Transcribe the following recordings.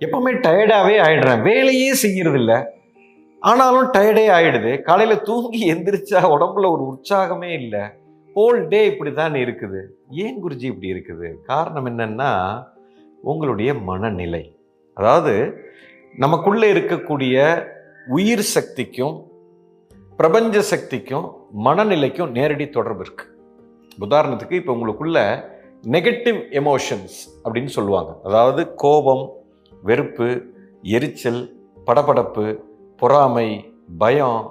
எப்பவுமே டயர்டாகவே ஆயிடுறேன். வேலையே செய்கிறது இல்லை ஆனாலும் டயர்டே ஆயிடுது. காலையில் தூங்கி எந்திரிச்சா உடம்புல ஒரு உற்சாகமே இல்லை. ஹோல் டே இப்படி தான் இருக்குது. ஏன் குருஜி இப்படி இருக்குது? காரணம் என்னன்னா உங்களுடைய மனநிலை. அதாவது நமக்குள்ளே இருக்கக்கூடிய உயிர் சக்திக்கும் பிரபஞ்ச சக்திக்கும் மனநிலைக்கும் நேரடி தொடர்பு இருக்குது உதாரணத்துக்கு இப்போ உங்களுக்குள்ள நெகட்டிவ் எமோஷன்ஸ் அப்படின்னு சொல்லுவாங்க. அதாவது கோபம் வெறுப்பு எரிச்சல் படபடப்பு பொறாமை பயம்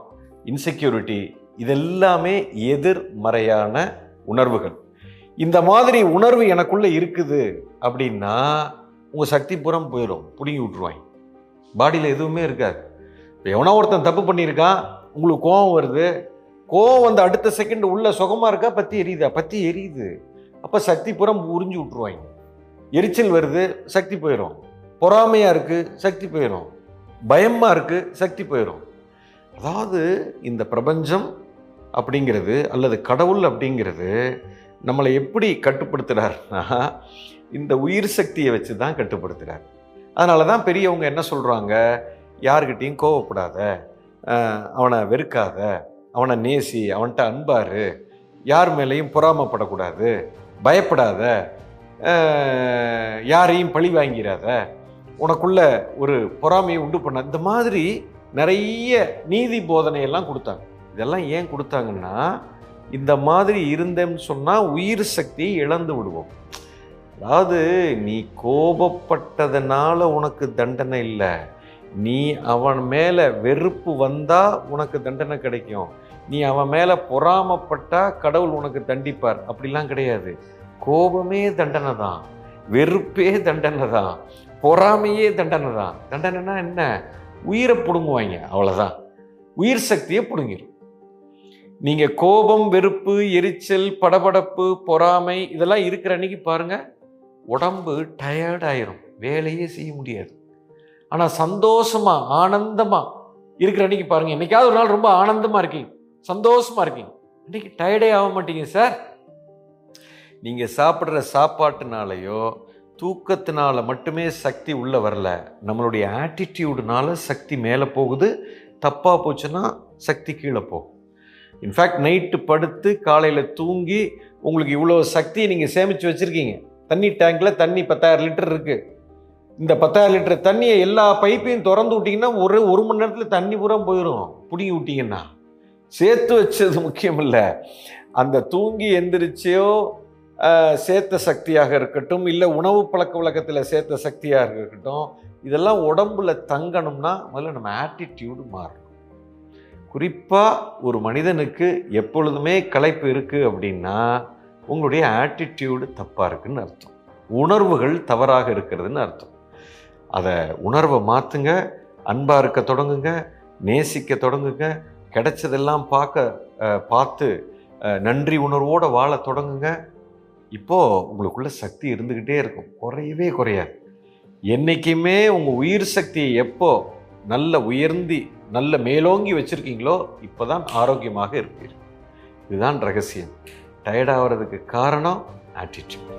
இன்செக்யூரிட்டி இதெல்லாமே எதிர்மறையான உணர்வுகள். இந்த மாதிரி உணர்வு எனக்குள்ளே இருக்குது அப்படின்னா உங்கள் சக்தி புறம் போயிடும் பிடுங்கி விட்ருவாங்க பாடியில் எதுவுமே இருக்காது. இப்போ எவனோ ஒருத்தன் தப்பு பண்ணியிருக்கான் உங்களுக்கு கோவம் வருது கோவம் வந்து அடுத்த செகண்ட் உள்ள சுகமாக இருக்கா? பற்றி எரியுதா? பற்றி எரியுது. அப்போ சக்தி புறம் உறிஞ்சி விட்ருவாங்க எரிச்சல் வருது சக்தி போயிடும். பொறாமையாக இருக்குது சக்தி போயிடும் பயமாக இருக்குது சக்தி போயிடும் அதாவது இந்த பிரபஞ்சம் அப்படிங்கிறது அல்லது கடவுள் அப்படிங்கிறது நம்மளை எப்படி கட்டுப்படுத்துகிறாருன்னா இந்த உயிர் சக்தியை வச்சு தான் கட்டுப்படுத்துகிறார் அதனால தான் பெரியவங்க என்ன சொல்கிறாங்க யாருக்கிட்டேயும் கோவப்படாத அவனை வெறுக்காத அவனை நேசி அவன்கிட்ட அன்பார் யார் மேலேயும் பொறாமப்படக்கூடாது பயப்படாத யாரையும் பழி வாங்கிறாத உனக்குள்ள ஒரு பொறாமையை உண்டு பண்ண இந்த மாதிரி நிறைய நீதி போதனையெல்லாம் கொடுத்தாங்க. இதெல்லாம் ஏன் கொடுத்தாங்கன்னா இந்த மாதிரி இருந்தேன்னு சொன்னால் உயிர் சக்தியை இழந்து விடுவோம். அதாவது நீ கோபப்பட்டதுனால உனக்கு தண்டனை இல்லை. நீ அவன் மேலே வெறுப்பு வந்தால் உனக்கு தண்டனை கிடைக்கும். நீ அவன் மேலே பொறாமப்பட்டா கடவுள் உனக்கு தண்டிப்பார். அப்படிலாம் கிடையாது. கோபமே தண்டனை தான். வெறுப்பே தண்டனை தான். பொறாமையே தண்டனை தான். தண்டனைனா என்ன? உயிரை பிடுங்குவாங்க அவ்வளோதான் உயிர் சக்தியை பிடுங்கிடும் நீங்கள் கோபம் வெறுப்பு எரிச்சல் படபடப்பு பொறாமை இதெல்லாம் இருக்கிற அன்னைக்கு பாருங்கள் உடம்பு டயர்ட் ஆயிரும். வேலையே செய்ய முடியாது. ஆனால் சந்தோஷமா ஆனந்தமாக இருக்கிற அன்னைக்கு பாருங்கள் என்றைக்காவது ஒரு நாள் ரொம்ப ஆனந்தமாக இருக்கீங்க சந்தோஷமாக இருக்கீங்க. இன்றைக்கி டயர்டே ஆக மாட்டீங்க சார் நீங்கள் சாப்பிட்ற சாப்பாட்டுனாலையோ தூக்கத்தினால மட்டுமே சக்தி உள்ளே வரல. நம்மளுடைய ஆட்டிடியூடுனால சக்தி மேலே போகுது. தப்பாக போச்சுன்னா சக்தி கீழே போகும். இன்ஃபேக்ட் நைட்டு படுத்து காலையில் தூங்கி உங்களுக்கு இவ்வளோ சக்தியை நீங்கள் சேமித்து வச்சுருக்கீங்க. தண்ணி டேங்கில் தண்ணி பத்தாயிரம் லிட்டர் இருக்குது இந்த பத்தாயிரம் லிட்டர் தண்ணியை எல்லா பைப்பையும் திறந்து விட்டிங்கன்னா ஒரு ஒரு மணி நேரத்தில் தண்ணி பூரா போயிடும் பிடிங்கி விட்டிங்கன்னா. சேர்த்து வச்சது முக்கியம் இல்லை. அந்த தூங்கி எந்திரிச்சியோ சேர்த்த சக்தியாக இருக்கட்டும் இல்லை உணவு பழக்க வழக்கத்தில் சேர்த்த சக்தியாக இருக்கட்டும் இதெல்லாம் உடம்புல தங்கணும்னா முதல்ல நம்ம ஆட்டிடியூடு மாறணும். குறிப்பாக ஒரு மனிதனுக்கு எப்பொழுதுமே களைப்பு இருக்குது அப்படின்னா உங்களுடைய ஆட்டிடியூடு தப்பாக இருக்குன்னு அர்த்தம். உணர்வுகள் தவறாக இருக்கிறதுன்னு அர்த்தம். அதை உணர்வை மாற்றுங்க அன்பாக இருக்க தொடங்குங்க நேசிக்க தொடங்குங்க கிடைச்சதெல்லாம் பார்க்க பார்த்து நன்றி உணர்வோடு வாழ தொடங்குங்க. இப்போது உங்களுக்குள்ள சக்தி இருந்துக்கிட்டே இருக்கும். குறையவே குறையாது. என்றைக்குமே உங்கள் உயிர் சக்தியை எப்போ நல்ல உயர்ந்தி நல்ல மேலோங்கி வச்சுருக்கீங்களோ இப்போ தான் ஆரோக்கியமாக இருப்பீர்கள். இதுதான் ரகசியம். டயர்டாகிறதுக்கு காரணம் ஆட்டிடியூட்